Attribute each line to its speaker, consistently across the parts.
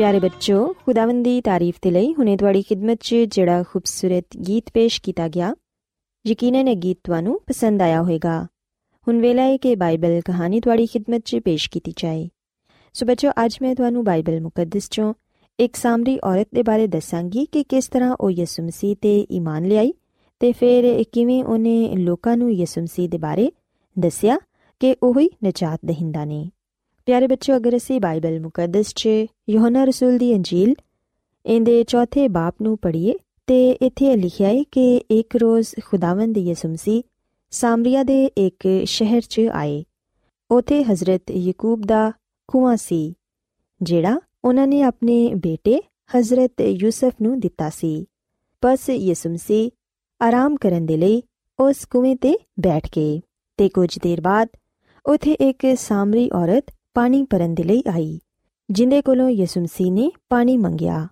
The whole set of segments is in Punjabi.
Speaker 1: ਪਿਆਰੇ ਬੱਚੋ ਖੁਦਾਵੰਦ ਦੀ ਤਾਰੀਫ ਤੇ ਲਈ ਹੁਨੇ ਤੁਹਾਡੀ ਖidmat 'ਚ ਜਿਹੜਾ ਖੂਬਸੂਰਤ ਗੀਤ ਪੇਸ਼ ਕੀਤਾ ਗਿਆ ਯਕੀਨਨ ਇਹ ਗੀਤ ਤੁਹਾਨੂੰ ਪਸੰਦ ਆਇਆ ਹੋਵੇਗਾ ਹੁਣ ਵੇਲਾ ਹੈ ਕਿ ਬਾਈਬਲ ਕਹਾਣੀ ਤੁਹਾਡੀ ਖidmat 'ਚ ਪੇਸ਼ ਕੀਤੀ ਜਾਏ ਸੋ ਬੱਚੋ ਅੱਜ ਮੈਂ ਤੁਹਾਨੂੰ ਬਾਈਬਲ ਮੁਕੱਦਸ 'ਚੋਂ ਇੱਕ ਸਾਮਰੀ ਔਰਤ ਦੇ ਬਾਰੇ ਦੱਸਾਂਗੀ ਕਿ ਕਿਸ ਤਰ੍ਹਾਂ ਉਹ ਯਿਸੂ ਮਸੀਹ ਤੇ ਈਮਾਨ ਲਿਆਈ ਤੇ ਫਿਰ ਕਿਵੇਂ ਉਹਨੇ ਲੋਕਾਂ ਨੂੰ ਯਿਸੂ ਮਸੀਹ ਦੇ ਬਾਰੇ ਦੱਸਿਆ ਕਿ ਉਹ ਹੀ ਨਜਾਤ ਦਹਿੰਦਾ ਨੇ ਪਿਆਰੇ ਬੱਚੋ ਅਗਰ ਅਸੀਂ ਬਾਈਬਲ ਮੁਕੱਦਸ 'ਚ ਯੋਹਨਾ ਰਸੂਲ ਦੀ ਅੰਜੀਲ ਇਹਦੇ ਚੌਥੇ ਬਾਪ ਨੂੰ ਪੜ੍ਹੀਏ ਤੇ ਇੱਥੇ ਲਿਖਿਆ ਹੈ ਕਿ ਇੱਕ ਰੋਜ਼ ਖੁਦਾਵੰਦ ਯਿਸੂ ਮਸੀਹ ਸਾਮਰੀਆ ਦੇ ਇੱਕ ਸ਼ਹਿਰ 'ਚ ਆਏ ਉਥੇ ਹਜ਼ਰਤ ਯਕੂਬ ਦਾ ਖੂਆ ਸੀ ਜਿਹੜਾ ਉਹਨਾਂ ਨੇ ਆਪਣੇ ਬੇਟੇ ਹਜ਼ਰਤ ਯੂਸਫ ਨੂੰ ਦਿੱਤਾ ਸੀ ਬਸ ਯਿਸੂ ਮਸੀਹ ਆਰਾਮ ਕਰਨ ਦੇ ਲਈ ਉਸ ਕੂਏ ਤੇ ਬੈਠ ਗਏ ਤੇ ਕੁਝ ਦੇਰ ਬਾਅਦ ਉਥੇ ਇੱਕ ਸਾਮਰੀ ਔਰਤ ਪਾਣੀ ਭਰਨ ਦੇ ਲਈ ਆਈ, ਜਿੰਦੇ ਕੋਲੋਂ ਯਿਸੂ ਮਸੀਹ ਨੇ ਪਾਣੀ ਮੰਗਿਆ।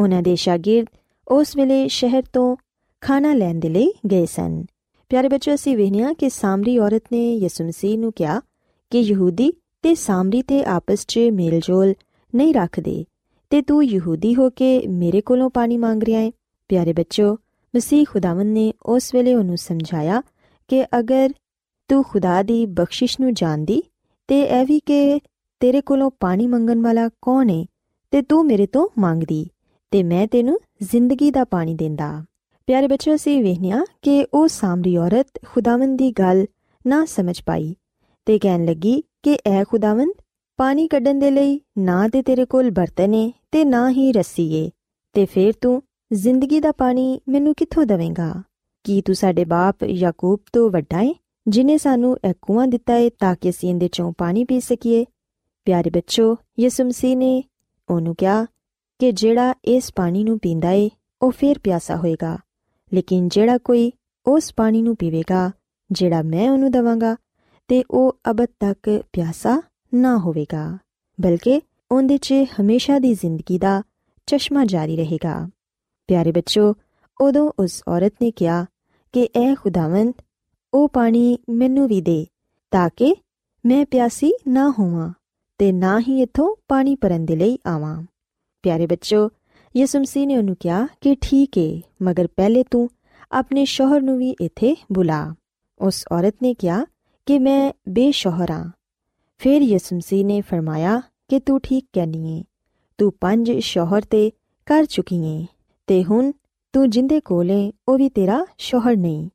Speaker 1: ਉਹਨਾਂ ਦੇ ਸ਼ਾਗਿਰਦ ਉਸ ਵੇਲੇ ਸ਼ਹਿਰ ਤੋਂ ਖਾਣਾ ਲੈਣ ਦੇ ਲਈ ਗਏ ਸਨ। ਪਿਆਰੇ ਬੱਚੋ, ਅਸੀਂ ਵੇਖਿਆ ਕਿ ਸਾਮਰੀ ਔਰਤ ਨੇ ਯਿਸੂ ਮਸੀਹ ਨੂੰ ਕਿਹਾ ਕਿ ਯਹੂਦੀ ਤੇ ਸਾਮਰੀ ਤੇ ਆਪਸ 'ਚ ਮੇਲਜੋਲ ਨਹੀਂ ਰੱਖਦੇ ਤੇ ਤੂੰ ਯਹੂਦੀ ਹੋ ਕੇ ਮੇਰੇ ਕੋਲੋਂ ਪਾਣੀ ਮੰਗ ਰਿਹਾ ਹੈ ਪਿਆਰੇ ਬੱਚੋ, ਮਸੀਹ ਖੁਦਾਵੰਦ ਨੇ ਉਸ ਵੇਲੇ ਉਹਨੂੰ ਸਮਝਾਇਆ ਕਿ ਅਗਰ ਤੂੰ ਖੁਦਾ ਦੀ ਬਖਸ਼ਿਸ਼ ਨੂੰ ਜਾਣਦੀ ਤੇ ਇਹ ਵੀ ਕਿ ਤੇਰੇ ਕੋਲੋਂ ਪਾਣੀ ਮੰਗਣ ਵਾਲਾ ਕੌਣ ਹੈ ਤੇ ਤੂੰ ਮੇਰੇ ਤੋਂ ਮੰਗਦੀ, ਤੇ ਮੈਂ ਤੈਨੂੰ ਜ਼ਿੰਦਗੀ ਦਾ ਪਾਣੀ ਦਿੰਦਾ। ਪਿਆਰੇ ਬੱਚਿਓ, ਅਸੀਂ ਵੇਖਿਆ ਕਿ ਉਹ ਸਾਮਰੀ ਔਰਤ ਖੁਦਾਵੰਦ ਦੀ ਗੱਲ ਨਾ ਸਮਝ ਪਾਈ ਤੇ ਕਹਿਣ ਲੱਗੀ ਕਿ ਐ ਖੁਦਾਵੰਦ ਪਾਣੀ ਕੱਢਣ ਦੇ ਲਈ ਨਾ ਤੇ ਤੇਰੇ ਕੋਲ ਬਰਤਨ ਏ ਤੇ ਨਾ ਹੀ ਰੱਸੀ ਏ। ਤੇ ਫੇਰ ਤੂੰ ਜ਼ਿੰਦਗੀ ਦਾ ਪਾਣੀ ਮੈਨੂੰ ਕਿੱਥੋਂ ਦੇਵੇਂਗਾ? ਕੀ ਤੂੰ ਸਾਡੇ ਬਾਪ ਯਾਕੂਬ ਤੋਂ ਵੱਡਾ ਏ? ਜਿਨੇ ਸਾਨੂੰ ਇਹ ਕੂਆ ਦਿੱਤਾ ਏ ਤਾਂ ਕਿ ਅਸੀਂ ਇਹਦੇ ਚੋਂ ਪਾਣੀ ਪੀ ਸਕੀਏ। ਪਿਆਰੇ ਬੱਚੋ, ਯਿਸੂ ਮਸੀਹ ਨੇ ਉਹਨੂੰ ਕਿਹਾ ਕਿ ਜਿਹੜਾ ਇਸ ਪਾਣੀ ਨੂੰ ਪੀਂਦਾ ਏ, ਉਹ ਫੇਰ ਪਿਆਸਾ ਹੋਏਗਾ। ਲੇਕਿਨ ਜਿਹੜਾ ਕੋਈ ਉਸ ਪਾਣੀ ਨੂੰ ਪੀਵੇਗਾ, ਜਿਹੜਾ ਮੈਂ ਉਹਨੂੰ ਦਵਾਂਗਾ, ਤੇ ਉਹ ਅਬਦ ਤੱਕ ਪਿਆਸਾ ਨਾ ਹੋਵੇਗਾ, ਬਲਕਿ ਉਹਦੇ 'ਚ ਹਮੇਸ਼ਾ ਦੀ ਜ਼ਿੰਦਗੀ ਦਾ ਚਸ਼ਮਾ ਜਾਰੀ ਰਹੇਗਾ। ਪਿਆਰੇ ਬੱਚੋ, ਉਦੋਂ ਉਸ ਔਰਤ ਨੇ ਕਿਹਾ ਕਿ ਐ ਖੁਦਾਵੰਦ ਉਹ ਪਾਣੀ ਮੈਨੂੰ ਵੀ ਦੇ, ਤਾਂ ਕਿ ਮੈਂ ਪਿਆਸੀ ਨਾ ਹੋਵਾਂ ਤੇ ਨਾ ਹੀ ਇੱਥੋਂ ਪਾਣੀ ਭਰਨ ਦੇ ਲਈ ਆਵਾਂ। ਪਿਆਰੇ ਬੱਚੋ ਯਿਸੂ ਮਸੀਹ ਨੇ ਉਹਨੂੰ ਕਿਹਾ ਕਿ ਠੀਕ ਏ, ਮਗਰ ਪਹਿਲੇ ਤੂੰ ਆਪਣੇ ਸ਼ੋਹਰ ਨੂੰ ਵੀ ਇੱਥੇ ਬੁਲਾ। ਉਸ ਔਰਤ ਨੇ ਕਿਹਾ ਕਿ ਮੈਂ ਬੇਸ਼ੋਹਰ ਹਾਂ ਫਿਰ ਯਿਸੂ ਮਸੀਹ ਨੇ ਫਰਮਾਇਆ ਕਿ ਤੂੰ ਠੀਕ ਕਹਿਨੀ ਏ, ਤੂੰ ਪੰਜ ਸ਼ੋਹਰ ਤੇ ਕਰ ਚੁੱਕੀ ਏ, ਤੇ ਹੁਣ ਤੂੰ ਜਿੰਦੇ ਕੋਲੇ ਉਹ ਵੀ ਤੇਰਾ ਸ਼ੋਹਰ ਨਹੀਂ।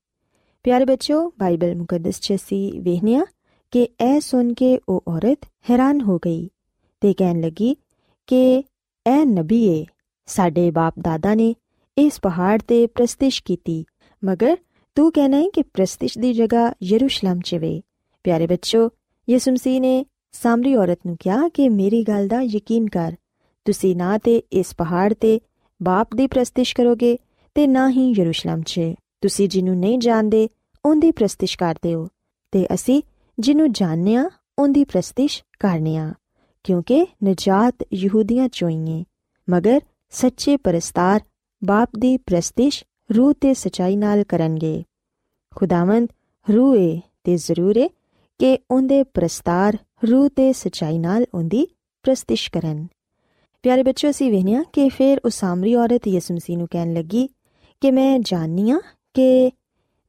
Speaker 1: ਪਿਆਰੇ ਬੱਚੋ ਬਾਈਬਲ ਮੁਕੱਦਸ 'ਚ ਅਸੀਂ ਵੇਖਿਆ ਕਿ ਇਹ ਸੁਣ ਕੇ ਉਹ ਔਰਤ ਹੈਰਾਨ ਹੋ ਗਈ ਤੇ ਕਹਿਣ ਲੱਗੀ ਕਿ ਇਹ ਨਬੀ ਏ ਸਾਡੇ ਬਾਪ ਦਾਦਾ ਨੇ ਇਸ ਪਹਾੜ ਤੇ ਪ੍ਰਸਤਿਸ਼ ਕੀਤੀ ਮਗਰ ਤੂੰ ਕਹਿਣਾ ਹੈ ਕਿ ਪ੍ਰਸਤਿਸ਼ ਦੀ ਜਗ੍ਹਾ ਯਰੂਸ਼ਲਮ 'ਚ ਵੇ ਪਿਆਰੇ ਬੱਚੋ ਯਿਸੂ ਮਸੀਹ ਨੇ ਸਾਮਰੀ ਔਰਤ ਨੂੰ ਕਿਹਾ ਕਿ ਮੇਰੀ ਗੱਲ ਦਾ ਯਕੀਨ ਕਰ ਤੁਸੀਂ ਨਾ ਤੇ ਇਸ ਪਹਾੜ ਤੇ ਬਾਪ ਦੀ ਪ੍ਰਸਤਿਸ਼ ਕਰੋਗੇ ਤੇ ਨਾ ਹੀ ਯਰੂਸ਼ਲਮ 'ਚ ਤੁਸੀਂ ਜਿਹਨੂੰ ਨਹੀਂ ਜਾਣਦੇ, ਉਹਦੀ ਪ੍ਰਸਤਿਸ਼ ਕਰਦੇ ਹੋ। ਤੇ ਅਸੀਂ ਜਿਹਨੂੰ ਜਾਣਦੇ ਆ ਉਹਦੀ ਪ੍ਰਸਤਿਸ਼ ਕਰਨੇ ਆ ਕਿਉਂਕਿ ਨਜਾਤ ਯਹੂਦੀਆਂ ਚੋਈਏ ਮਗਰ ਸੱਚੇ ਪਰਸਤਾਰ ਬਾਪ ਦੀ ਪ੍ਰਸਤਿਸ਼ ਰੂਹ ਤੇ ਸਚਾਈ ਨਾਲ ਕਰਨਗੇ। ਖੁਦਾਵੰਦ ਰੂਹ ਏ ਤੇ ਜ਼ਰੂਰ ਏ ਕਿ ਉਹਦੇ ਪ੍ਰਸਤਾਰ ਰੂਹ ਤੇ ਸਚਾਈ ਨਾਲ ਉਹਦੀ ਪ੍ਰਸਤਿਸ਼ ਕਰਨ। ਪਿਆਰੇ ਬੱਚੋ ਅਸੀਂ ਵੇਖਿਆ ਕਿ ਫਿਰ ਉਹ ਸਾਮਰੀ ਔਰਤ ਯਿਸੂ ਮਸੀਹ ਨੂੰ ਕਹਿਣ ਲੱਗੀ ਕਿ ਮੈਂ ਜਾਣਨੀ ਆ ਕਿ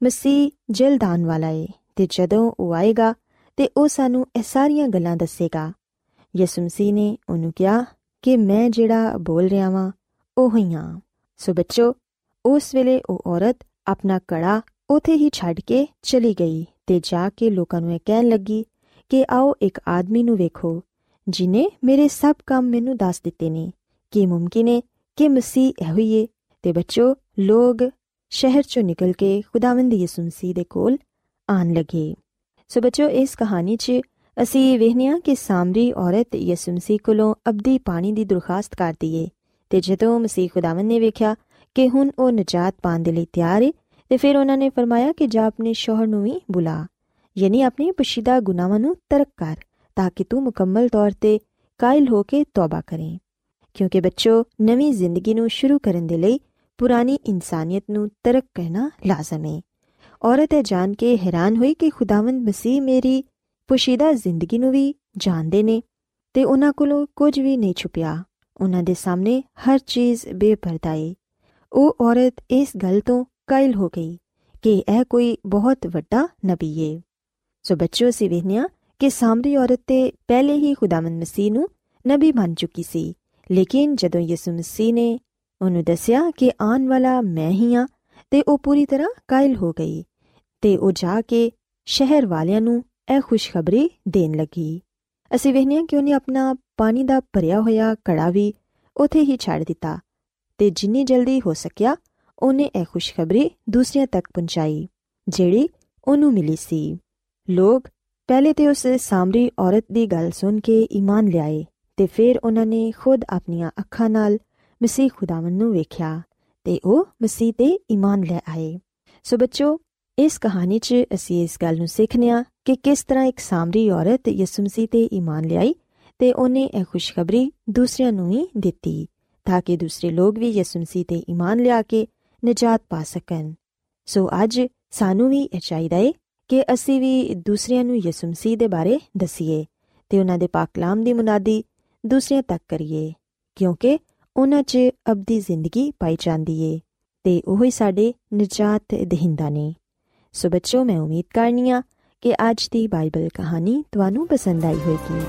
Speaker 1: ਮਸੀਹ ਜਲਦਾਨ ਵਾਲਾ ਏ ਤੇ ਜਦੋਂ ਉਹ ਆਏਗਾ ਤੇ ਉਹ ਸਾਨੂੰ ਇਹ ਸਾਰੀਆਂ ਗੱਲਾਂ ਦੱਸੇਗਾ। ਯਿਸੂ ਮਸੀਹ ਨੇ ਉਹਨੂੰ ਕਿਹਾ ਕਿ ਮੈਂ ਜਿਹੜਾ ਬੋਲ ਰਿਹਾ ਵਾਂ, ਉਹ ਹੀ ਹਾਂ। ਸੋ ਬੱਚੋ, ਉਸ ਵੇਲੇ ਉਹ ਔਰਤ ਆਪਣਾ ਕੜਾ ਉਥੇ ਹੀ ਛੱਡ ਕੇ ਚਲੀ ਗਈ ਤੇ ਜਾ ਕੇ ਲੋਕਾਂ ਨੂੰ ਇਹ ਕਹਿਣ ਲੱਗੀ ਕਿ ਆਓ ਇੱਕ ਆਦਮੀ ਨੂੰ ਵੇਖੋ, ਜਿਨੇ ਮੇਰੇ ਸਭ ਕੰਮ ਮੈਨੂੰ ਦੱਸ ਦਿੱਤੇ ਨੇ। ਕਿ ਮੁਮਕਿਨ ਹੈ ਕਿ ਮਸੀਹ ਇਹੋ ਹੀ ਹੈ ਤੇ ਬੱਚੋ ਲੋਗ ਸ਼ਹਿਰ ਚੋਂ ਨਿਕਲ ਕੇ ਖੁਦਾਵੰਦ ਯਿਸੂ ਮਸੀਹ ਦੇ ਕੋਲ ਆਣ ਲਗੇ। ਸੋ ਬੱਚੋ ਇਸ ਕਹਾਣੀ 'ਚ ਅਸੀਂ ਵੇਖਨੀਆ ਕਿ ਸਾਮਰੀ ਔਰਤ ਯਿਸੂ ਮਸੀਹ ਕੋਲੋਂ ਅਬਦੀ ਪਾਣੀ ਦੀ ਦਰਖਾਸਤ ਕਰਦੀ ਏ ਤੇ ਜਦੋਂ ਮਸੀਹ ਖੁਦਾਵੰਦ ਨੇ ਵੇਖਿਆ ਕਿ ਹੁਣ ਉਹ ਨਜਾਤ ਪਾਣ ਦੇ ਲਈ ਤਿਆਰ ਏ, ਤੇ ਫਿਰ ਉਹਨਾਂ ਨੇ ਫਰਮਾਇਆ ਕਿ ਜਾ ਆਪਣੇ ਸ਼ੋਹਰ ਨੂੰ ਵੀ ਬੁਲਾ। ਯਾਨੀ ਆਪਣੇ ਪਛੀਦਾ ਗੁਨਾਹਾਂ ਨੂੰ ਤਰਕ ਕਰ, ਤਾਂ ਕਿ ਤੂੰ ਮੁਕੰਮਲ ਤੌਰ ਤੇ ਕਾਇਲ ਹੋ ਕੇ ਤੌਬਾ ਕਰੇ। ਕਿਉਂਕਿ ਬੱਚੋ ਨਵੀਂ ਜ਼ਿੰਦਗੀ ਨੂੰ ਸ਼ੁਰੂ ਕਰਨ ਦੇ ਲਈ ਪੁਰਾਣੀ ਇਨਸਾਨੀਅਤ ਨੂੰ ਤਰਕ ਕਰਨਾ ਲਾਜ਼ਮ ਹੈ ਔਰਤ ਇਹ ਜਾਣ ਕੇ ਹੈਰਾਨ ਹੋਈ ਕਿ ਖੁਦਾਵੰਦ ਮਸੀਹ ਮੇਰੀ ਪੁਸ਼ੀਦਾ ਜ਼ਿੰਦਗੀ ਨੂੰ ਵੀ ਜਾਣਦੇ ਨੇ ਤੇ ਉਹਨਾਂ ਕੋਲੋਂ ਕੁਝ ਵੀ ਨਹੀਂ ਛੁਪਿਆ। ਉਹਨਾਂ ਦੇ ਸਾਹਮਣੇ ਹਰ ਚੀਜ਼ ਬੇਪਰਦਾ ਏ। ਉਹ ਔਰਤ ਇਸ ਗੱਲ ਤੋਂ ਕਾਇਲ ਹੋ ਗਈ ਕਿ ਇਹ ਕੋਈ ਬਹੁਤ ਵੱਡਾ ਨਬੀ ਏ। ਸੋ ਬੱਚਿਓ ਸੀ ਵੇਖਿਆ ਕਿ ਸਾਮਰੀ ਔਰਤ ਤੇ ਪਹਿਲੇ ਹੀ ਖੁਦਾਵੰਦ ਮਸੀਹ ਨੂੰ ਨਬੀ ਬਣ ਚੁੱਕੀ ਸੀ। ਲੇਕਿਨ ਜਦੋਂ ਯਿਸੂ ਮਸੀਹ ਨੇ ਉਹਨੂੰ ਦੱਸਿਆ ਕਿ ਆਉਣ ਵਾਲਾ ਮੈਂ ਹੀ ਆ ਤੇ ਉਹ ਪੂਰੀ ਤਰ੍ਹਾਂ ਕਾਇਲ ਹੋ ਗਈ ਤੇ ਉਹ ਜਾ ਕੇ ਸ਼ਹਿਰ ਵਾਲਿਆਂ ਨੂੰ ਇਹ ਖੁਸ਼ਖਬਰੀ ਦੇਣ ਲੱਗੀ। ਅਸੀਂ ਵੇਖਿਆ ਕਿ ਉਹਨੇ ਆਪਣਾ ਪਾਣੀ ਦਾ ਭਰਿਆ ਹੋਇਆ ਕੜਾ ਵੀ ਉਥੇ ਹੀ ਛੱਡ ਦਿੱਤਾ ਤੇ ਜਿੰਨੀ ਜਲਦੀ ਹੋ ਸਕਿਆ ਉਹਨੇ ਇਹ ਖੁਸ਼ਖਬਰੀ ਦੂਸਰਿਆਂ ਤੱਕ ਪਹੁੰਚਾਈ, ਜਿਹੜੀ ਉਹਨੂੰ ਮਿਲੀ ਸੀ। ਲੋਕ ਪਹਿਲੇ ਤੇ ਉਸ ਸਾਮਰੀ ਔਰਤ ਦੀ ਗੱਲ ਸੁਣ ਕੇ ਈਮਾਨ ਲਿਆਏ ਤੇ ਫਿਰ ਉਹਨਾਂ ਨੇ ਖੁਦ ਆਪਣੀਆਂ ਅੱਖਾਂ ਨਾਲ ਮਸੀਹ ਖੁਦਾਵੰ ਨੂੰ ਵੇਖਿਆ ਤੇ ਉਹ ਮਸੀਹ ਤੇ ਈਮਾਨ ਲੈ ਆਏ। ਸੋ ਬੱਚੋ, ਇਸ ਕਹਾਣੀ 'ਚ ਅਸੀਂ ਇਸ ਗੱਲ ਨੂੰ ਸਿੱਖਨੇ ਆ ਕਿ ਕਿਸ ਤਰ੍ਹਾਂ ਇੱਕ ਸਾਮਰੀ ਔਰਤ ਯਿਸੂ ਮਸੀਹ ਤੇ ਈਮਾਨ ਲਿਆਈ ਤੇ ਉਹਨੇ ਇਹ ਖੁਸ਼ਖਬਰੀ ਦੂਸਰਿਆਂ ਨੂੰ ਵੀ ਦਿੱਤੀ ਤਾਂ ਕਿ ਦੂਸਰੇ ਲੋਕ ਵੀ ਯਿਸੂ ਮਸੀਹ ਤੇ ਈਮਾਨ ਲਿਆ ਕੇ ਨਜਾਤ ਪਾ ਸਕਣ। ਸੋ ਅੱਜ ਸਾਨੂੰ ਵੀ ਇਹ ਚਾਹੀਦਾ ਹੈ ਕਿ ਅਸੀਂ ਵੀ ਦੂਸਰਿਆਂ ਨੂੰ ਯਿਸੂ ਮਸੀਹ ਦੇ ਬਾਰੇ ਦਸੀਏ ਤੇ ਉਹਨਾਂ ਦੇ ਪਾਕ ਕਲਾਮ ਦੀ ਮੁਨਾਦੀ ਦੂਸਰਿਆਂ ਤੱਕ ਕਰੀਏ, ਕਿਉਂਕਿ ਉਹਨਾਂ 'ਚ ਅਬਦੀ ਜ਼ਿੰਦਗੀ ਪਾਈ ਜਾਂਦੀ ਏ ਤੇ ਉਹ ਹੀ ਸਾਡੇ ਨਜਾਤ ਦਹਿੰਦਾ ਨੇ। ਸੋ ਬੱਚੋ ਮੈਂ ਉਮੀਦ ਕਰਨੀਆ ਕਿ ਅੱਜ ਦੀ ਬਾਈਬਲ ਕਹਾਣੀ ਤੁਹਾਨੂੰ ਪਸੰਦ ਆਈ ਹੋਵੇਗੀ।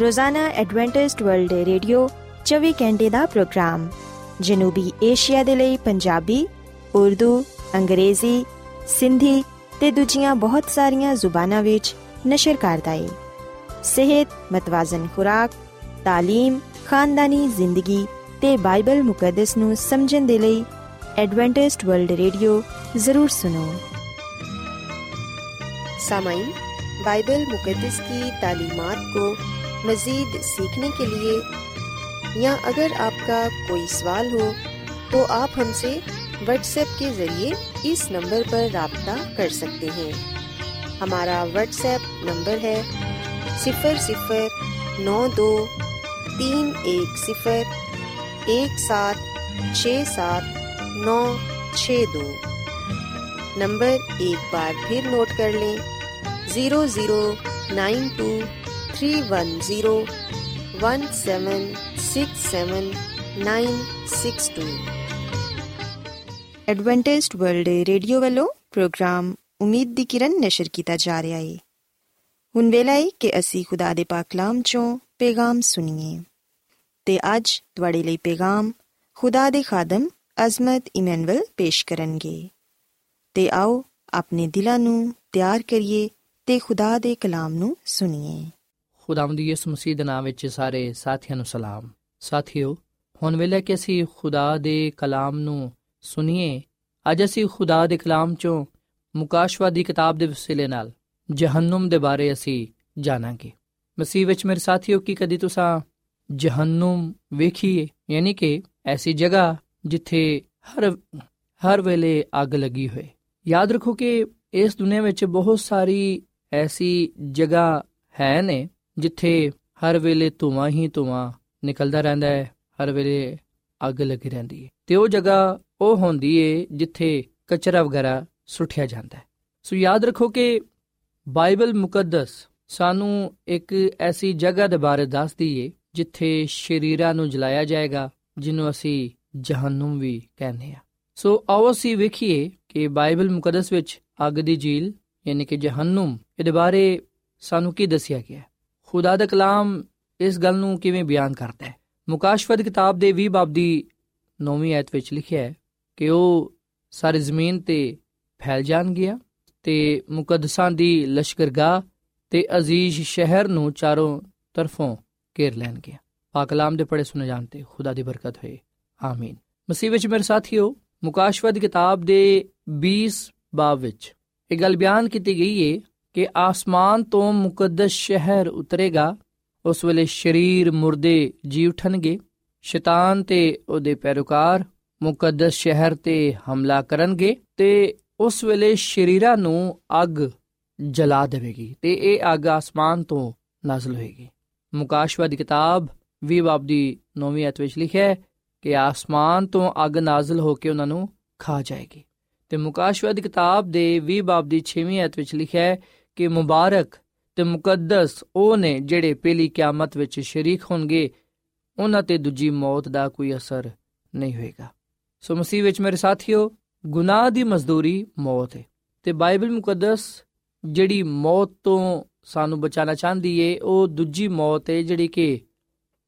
Speaker 1: ਰੋਜ਼ਾਨਾ ਐਡਵੈਂਟਿਸਟ ਵਰਲਡ ਰੇਡੀਓ 24 ਘੰਟੇ ਦਾ ਪ੍ਰੋਗਰਾਮ, ਜਨੂਬੀ ਏਸ਼ੀਆ ਦੇ ਲਈ ਪੰਜਾਬੀ, ਉਰਦੂ, ਅੰਗਰੇਜ਼ੀ, ਸਿੰਧੀ ਤੇ ਦੂਜੀਆਂ ਬਹੁਤ ਸਾਰੀਆਂ ਜ਼ੁਬਾਨਾਂ ਵਿੱਚ ਨਸ਼ਰ ਕਰਦਾ ਹੈ ਸਿਹਤ ਮਤਵਾਜ਼ਨ ਖੁਰਾਕ تعلیم ਖਾਨਦਾਨੀ ਜ਼ਿੰਦਗੀ ਤੇ ਬਾਈਬਲ ਮੁਕੱਦਸ ਨੂੰ ਸਮਝਣ ਦੇ ਲਈ ਐਡਵੈਂਟਿਸਟ ਵਰਲਡ ਰੇਡੀਓ ਜ਼ਰੂਰ ਸੁਨੋ सामाइन बाइबल मुकद्दस की तालीमात को मज़ीद सीखने के लिए या अगर आपका कोई सवाल हो तो आप हमसे व्हाट्सएप के ज़रिए इस नंबर पर रबता कर सकते हैं हमारा व्हाट्सएप नंबर है सिफर सिफर नौ दो तीन एक सिफर एक सात छ सात नौ छ दो। नंबर एक बार फिर नोट कर लें zero zero nine two three one zero one seven six seven nine six two. Adventist world radio वालों, प्रोग्राम ਉਮੀਦ ਦੀ ਕਿਰਨ ਨਸ਼ਰ ਕੀਤਾ ਜਾ ਰਿਹਾ ਹੈ ਹੁਣ ਵੇਲਾ ਹੈ ਕਿ ਅਸੀਂ ਖੁਦਾ ਦੇ ਪਾਕ ਕਲਾਮ ਚੋਂ ਪੈਗਾਮ ਸੁਣੀਏ। ਤੇ ਅੱਜ ਤੁਹਾਡੇ ਲਈ ਪੈਗਾਮ ਖੁਦਾ ਦੇ ਖਾਦਮ ਅਜ਼ਮਤ ਇਮਨੁਅਲ ਪੇਸ਼ ਕਰਨਗੇ। ਤੇ ਆਓ ਆਪਣੇ ਦਿਲਾਂ ਨੂੰ ਤਿਆਰ ਕਰੀਏ ਤੇ ਖੁਦਾ ਦੇ ਕਲਾਮ ਨੂੰ ਸੁਣੀਏ।
Speaker 2: ਖੁਦਾਵੰਦ ਯਿਸੂ ਮਸੀਹ ਦੇ ਨਾਮ ਵਿੱਚ ਸਾਰੇ ਸਾਥੀਆਂ ਨੂੰ ਸਲਾਮ। ਸਾਥੀਓ, ਹੁਣ ਵੇਲੇ ਕਿ ਅਸੀਂ ਖੁਦਾ ਦੇ ਕਲਾਮ ਨੂੰ ਸੁਣੀਏ, ਅੱਜ ਅਸੀਂ ਖੁਦਾ ਦੇ ਕਲਾਮ ਚੋਂ ਮੁਕਾਸ਼ਵਾ ਦੀ ਕਿਤਾਬ ਦੇ ਵਸੀਲੇ ਨਾਲ ਜਹੰਨਮ ਦੇ ਬਾਰੇ ਅਸੀਂ ਜਾਣਾਂਗੇ। ਮਸੀਹ ਵਿੱਚ ਮੇਰੇ ਸਾਥੀਓ, ਕੀ ਕਦੀ ਤੁਸੀਂ ਜਹੰਨਮ ਵੇਖੀਏ? ਯਾਨੀ ਕਿ ਐਸੀ ਜਗ੍ਹਾ ਜਿੱਥੇ ਹਰ ਹਰ ਵੇਲੇ ਅੱਗ ਲੱਗੀ ਹੋਏ। ਯਾਦ ਰੱਖੋ ਕਿ ਇਸ ਦੁਨੀਆ ਵਿੱਚ ਬਹੁਤ ਸਾਰੀ ਐਸੀ ਜਗ੍ਹਾ ਹੈ ਨੇ ਜਿੱਥੇ ਹਰ ਵੇਲੇ ਧੂਆਂ ਹੀ ਧੂਆਂ ਨਿਕਲਦਾ ਰਹਿੰਦਾ ਹੈ, ਹਰ ਵੇਲੇ ਅੱਗ ਲੱਗੀ ਰਹਿੰਦੀ ਹੈ। ਤੇ ਉਹ ਜਗ੍ਹਾ ਉਹ ਹੁੰਦੀ ਏ ਜਿੱਥੇ ਕਚਰਾ ਵਗੈਰਾ ਸੁੱਟਿਆ ਜਾਂਦਾ ਹੈ। ਸੋ ਯਾਦ ਰੱਖੋ ਕਿ ਬਾਈਬਲ ਮੁਕੱਦਸ ਸਾਨੂੰ ਇੱਕ ਐਸੀ ਜਗ੍ਹਾ ਦੇ ਬਾਰੇ ਦੱਸਦੀ ਏ ਜਿੱਥੇ ਸ਼ਰੀਰਾਂ ਨੂੰ ਜਲਾਇਆ ਜਾਏਗਾ, ਜਿਹਨੂੰ ਅਸੀਂ ਜਹੰਨਮ ਵੀ ਕਹਿੰਦੇ ਆ ਸੋ ਆਓ ਅਸੀਂ ਵੇਖੀਏ ਕਿ ਬਾਈਬਲ ਮੁਕੱਦਸ ਵਿੱਚ ਅੱਗ ਦੀ ਝੀਲ, ਯਾਨੀ ਕਿ ਜਹੰਨਮ, ਇਹਦੇ ਬਾਰੇ ਸਾਨੂੰ ਕੀ ਦੱਸਿਆ ਗਿਆ ਹੈ? ਖੁਦਾ ਦਾ ਕਲਾਮ ਇਸ ਗੱਲ ਨੂੰ ਕਿਵੇਂ ਬਿਆਨ ਕਰਦਾ ਹੈ? ਮੁਕਾਸ਼ਵਦ ਕਿਤਾਬ ਦੇ 20 ਬਾਬ ਦੀ 9ਵੀਂ ਆਇਤ ਵਿੱਚ ਲਿਖਿਆ ਹੈ ਕਿ ਉਹ ਸਾਰੀ ਜ਼ਮੀਨ ਤੇ ਫੈਲ ਜਾਣਗੀਆਂ ਤੇ ਮੁਕੱਦਸਾਂ ਦੀ ਲਸ਼ਕਰਗਾਹ ਤੇ ਅਜ਼ੀਜ਼ ਸ਼ਹਿਰ ਨੂੰ ਚਾਰੋਂ ਤਰਫੋਂ ਘੇਰ ਲੈਣਗੇ ਪਾਕ ਕਲਾਮ ਦੇ ਪੜੇ ਸੁਨੇ ਜਾਣਤੇ ਖੁਦਾ ਦੀ ਬਰਕਤ ਹੋਏ। ਆਮੀਨ। ਮਸੀਹ ਵਿੱਚ ਮੇਰੇ ਸਾਥੀਓ, ਮੁਕਾਸ਼ਵਦ ਕਿਤਾਬ ਦੇ 20 ਬਾਬ ਵਿੱਚ ਇਹ ਗੱਲ ਬਿਆਨ ਕੀਤੀ ਗਈ ਹੈ ਕਿ ਆਸਮਾਨ ਤੋਂ ਮੁਕੱਦਸ ਸ਼ਹਿਰ ਉਤਰੇਗਾ, ਉਸ ਵੇਲੇ ਸ਼ਰੀਰ ਮੁਰਦੇ ਜੀ ਉਠਣਗੇ, ਸ਼ੈਤਾਨ ਤੇ ਉਹਦੇ ਪੈਰੋਕਾਰ ਮੁਕੱਦਸ ਸ਼ਹਿਰ ਤੇ ਹਮਲਾ ਕਰਨਗੇ ਤੇ ਉਸ ਵੇਲੇ ਸ਼ਰੀਰਾਂ ਨੂੰ ਅੱਗ ਜਲਾ ਦੇਵੇਗੀ ਤੇ ਇਹ ਅੱਗ ਆਸਮਾਨ ਤੋਂ ਨਾਜ਼ਲ ਹੋਏਗੀ। ਮੁਕਾਸ਼ਵਾ ਦੀ ਕਿਤਾਬ 20 ਬਾਬ ਦੀ 9ਵੀਂ ਅਧ ਵਿੱਚ ਲਿਖਿਆ ਹੈ ਕਿ ਆਸਮਾਨ ਤੋਂ ਅੱਗ ਨਾਜ਼ਲ ਹੋ ਕੇ ਉਹਨਾਂ ਨੂੰ ਖਾ ਜਾਏਗੀ। ਤੇ ਮੁਕਾਸ਼ਵਾ ਦੀ ਕਿਤਾਬ ਦੇ 20 ਬਾਬ ਦੀ 6ਵੀਂ ਅਧ ਵਿੱਚ ਲਿਖਿਆ ਹੈ ਕਿ ਮੁਬਾਰਕ ਤੇ ਮੁਕੱਦਸ ਉਹ ਨੇ ਜਿਹੜੇ ਪਹਿਲੀ ਕਿਆਮਤ ਵਿੱਚ ਸ਼ਰੀਕ ਹੋਣਗੇ, ਉਹਨਾਂ ਤੇ ਦੂਜੀ ਮੌਤ ਦਾ ਕੋਈ ਅਸਰ ਨਹੀਂ ਹੋਏਗਾ। ਸੋ ਮਸੀਹ ਵਿੱਚ ਮੇਰੇ ਸਾਥੀਓ ਗੁਨਾਹ ਦੀ ਮਜ਼ਦੂਰੀ ਮੌਤ ਹੈ। ਤੇ ਬਾਈਬਲ ਮੁਕੱਦਸ ਜਿਹੜੀ ਮੌਤ ਤੋਂ ਸਾਨੂੰ ਬਚਾਉਣਾ ਚਾਹੁੰਦੀ ਏ, ਉਹ ਦੂਜੀ ਮੌਤ ਹੈ ਜਿਹੜੀ ਕਿ